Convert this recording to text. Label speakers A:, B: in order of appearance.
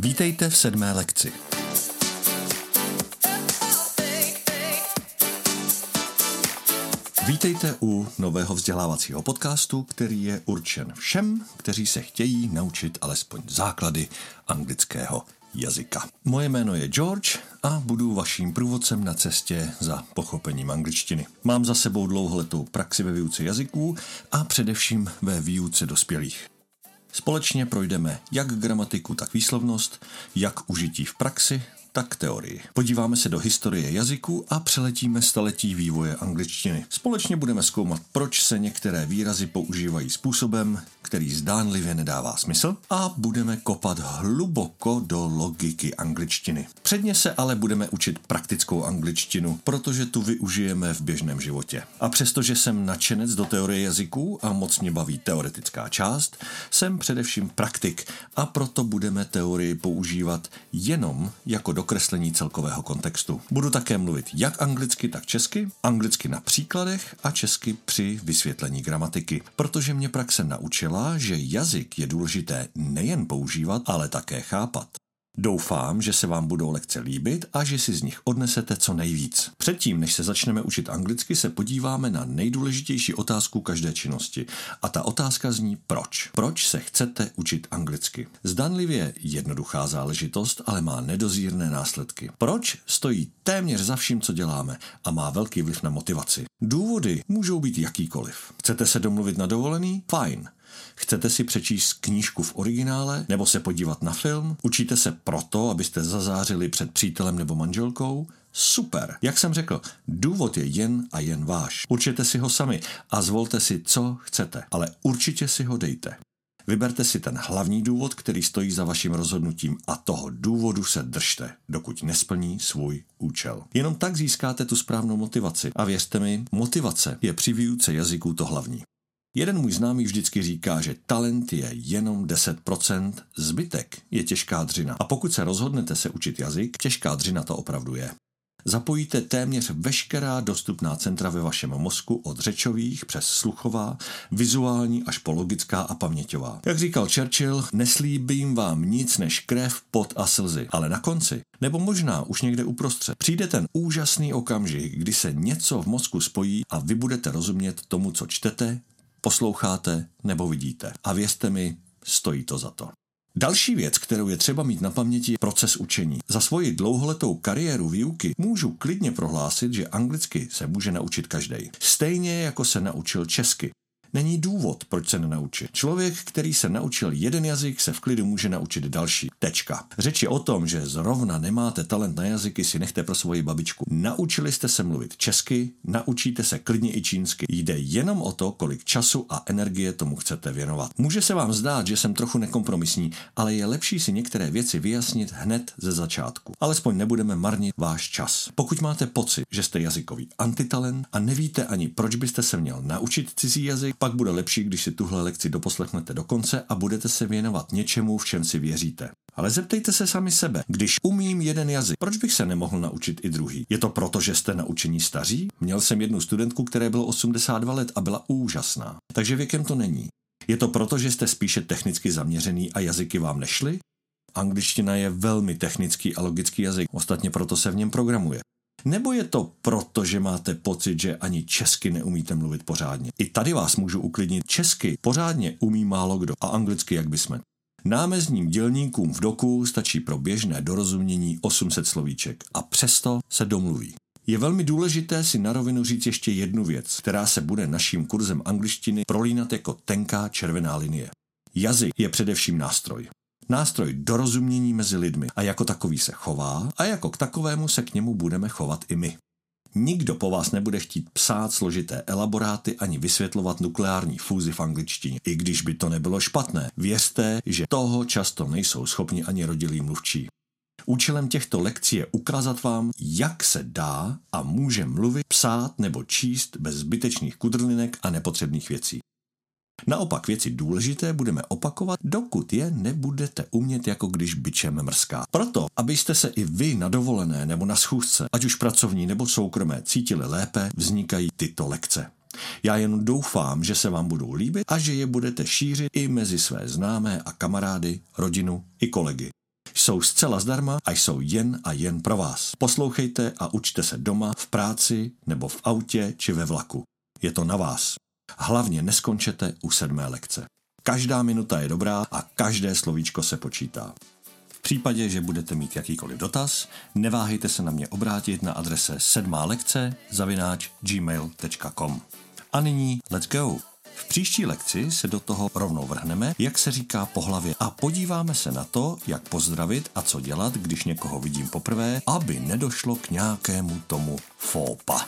A: Vítejte v sedmé lekci. Vítejte u nového vzdělávacího podcastu, který je určen všem, kteří se chtějí naučit alespoň základy anglického jazyka. Moje jméno je George a budu vaším průvodcem na cestě za pochopením angličtiny. Mám za sebou dlouholetou praxi ve výuce jazyků a především ve výuce dospělých. Společně projdeme jak gramatiku, tak výslovnost, jak užití v praxi, tak teorii. Podíváme se do historie jazyků a přeletíme staletí vývoje angličtiny. Společně budeme zkoumat, proč se některé výrazy používají způsobem, který zdánlivě nedává smysl a budeme kopat hluboko do logiky angličtiny. Předně se ale budeme učit praktickou angličtinu, protože tu využijeme v běžném životě. A přestože jsem nadšenec do teorie jazyků a moc mě baví teoretická část, jsem především praktik a proto budeme teorii používat jenom jako dokreslení celkového kontextu. Budu také mluvit jak anglicky, tak česky, anglicky na příkladech a česky při vysvětlení gramatiky, protože mě praxe naučila, že jazyk je důležité nejen používat, ale také chápat. Doufám, že se vám budou lekce líbit a že si z nich odnesete co nejvíc. Předtím, než se začneme učit anglicky, se podíváme na nejdůležitější otázku každé činnosti. A ta otázka zní proč. Proč se chcete učit anglicky? Zdanlivě jednoduchá záležitost, ale má nedozírné následky. Proč stojí téměř za vším, co děláme a má velký vliv na motivaci. Důvody můžou být jakýkoliv. Chcete se domluvit na dovolený? Fajn. Chcete si přečíst knížku v originále nebo se podívat na film? Učíte se proto, abyste zazářili před přítelem nebo manželkou? Super. Jak jsem řekl, důvod je jen a jen váš. Určite si ho sami a zvolte si, co chcete, ale určitě si ho dejte. Vyberte si ten hlavní důvod, který stojí za vaším rozhodnutím a toho důvodu se držte, dokud nesplní svůj účel. Jenom tak získáte tu správnou motivaci. A věřte mi, motivace je při výuce jazyků to hlavní. Jeden můj známý vždycky říká, že talent je jenom 10%, zbytek je těžká dřina. A pokud se rozhodnete se učit jazyk, těžká dřina to opravdu je. Zapojíte téměř veškerá dostupná centra ve vašem mozku od řečových přes sluchová, vizuální až po logická a paměťová. Jak říkal Churchill, neslíbím vám nic než krev, pot a slzy, ale na konci, nebo možná už někde uprostřed, přijde ten úžasný okamžik, kdy se něco v mozku spojí a vy budete rozumět tomu, co čtete, posloucháte nebo vidíte. A věřte mi, stojí to za to. Další věc, kterou je třeba mít na paměti, je proces učení. Za svoji dlouholetou kariéru výuky můžu klidně prohlásit, že anglicky se může naučit každý. Stejně jako se naučil česky. Není důvod, proč se nenaučit. Člověk, který se naučil jeden jazyk, se v klidu může naučit další. Tečka. Řeči o tom, že zrovna nemáte talent na jazyky, si nechte pro svoji babičku. Naučili jste se mluvit česky, naučíte se klidně i čínsky. Jde jenom o to, kolik času a energie tomu chcete věnovat. Může se vám zdát, že jsem trochu nekompromisní, ale je lepší si některé věci vyjasnit hned ze začátku. Alespoň nebudeme marnit váš čas. Pokud máte pocit, že jste jazykový antitalent a nevíte ani proč byste se měl naučit cizí jazyk, pak bude lepší, když si tuhle lekci doposlechnete do konce a budete se věnovat něčemu, v čem si věříte. Ale zeptejte se sami sebe, když umím jeden jazyk, proč bych se nemohl naučit i druhý? Je to proto, že jste naučení staří? Měl jsem jednu studentku, které bylo 82 let a byla úžasná. Takže věkem to není. Je to proto, že jste spíše technicky zaměřený a jazyky vám nešly? Angličtina je velmi technický a logický jazyk, ostatně proto se v něm programuje. Nebo je to proto, že máte pocit, že ani česky neumíte mluvit pořádně? I tady vás můžu uklidnit. Česky pořádně umí málo kdo a anglicky jak bysme. Námezním dělníkům v doku stačí pro běžné dorozumění 800 slovíček a přesto se domluví. Je velmi důležité si na rovinu říct ještě jednu věc, která se bude naším kurzem angličtiny prolínat jako tenká červená linie. Jazyk je především nástroj nástroj dorozumění mezi lidmi a jako takový se chová a jako k takovému se k němu budeme chovat i my. Nikdo po vás nebude chtít psát složité elaboráty ani vysvětlovat nukleární fúzi v angličtině. I když by to nebylo špatné, věřte, že toho často nejsou schopni ani rodilí mluvčí. Účelem těchto lekcí je ukázat vám, jak se dá a může mluvit, psát nebo číst bez zbytečných kudrlinek a nepotřebných věcí. Naopak věci důležité budeme opakovat, dokud je nebudete umět, jako když byčem mrská. Proto, abyste se i vy na dovolené nebo na schůzce, ať už pracovní nebo soukromé, cítili lépe, vznikají tyto lekce. Já jen doufám, že se vám budou líbit a že je budete šířit i mezi své známé a kamarády, rodinu i kolegy. Jsou zcela zdarma a jsou jen a jen pro vás. Poslouchejte a učte se doma, v práci nebo v autě či ve vlaku. Je to na vás. Hlavně neskončete u sedmé lekce. Každá minuta je dobrá a každé slovíčko se počítá. V případě, že budete mít jakýkoliv dotaz, neváhejte se na mě obrátit na adrese sedmá lekce zavináč gmail.com. A nyní let's go! V příští lekci se do toho rovnou vrhneme, jak se říká po hlavě a podíváme se na to, jak pozdravit a co dělat, když někoho vidím poprvé, aby nedošlo k nějakému tomu fópa.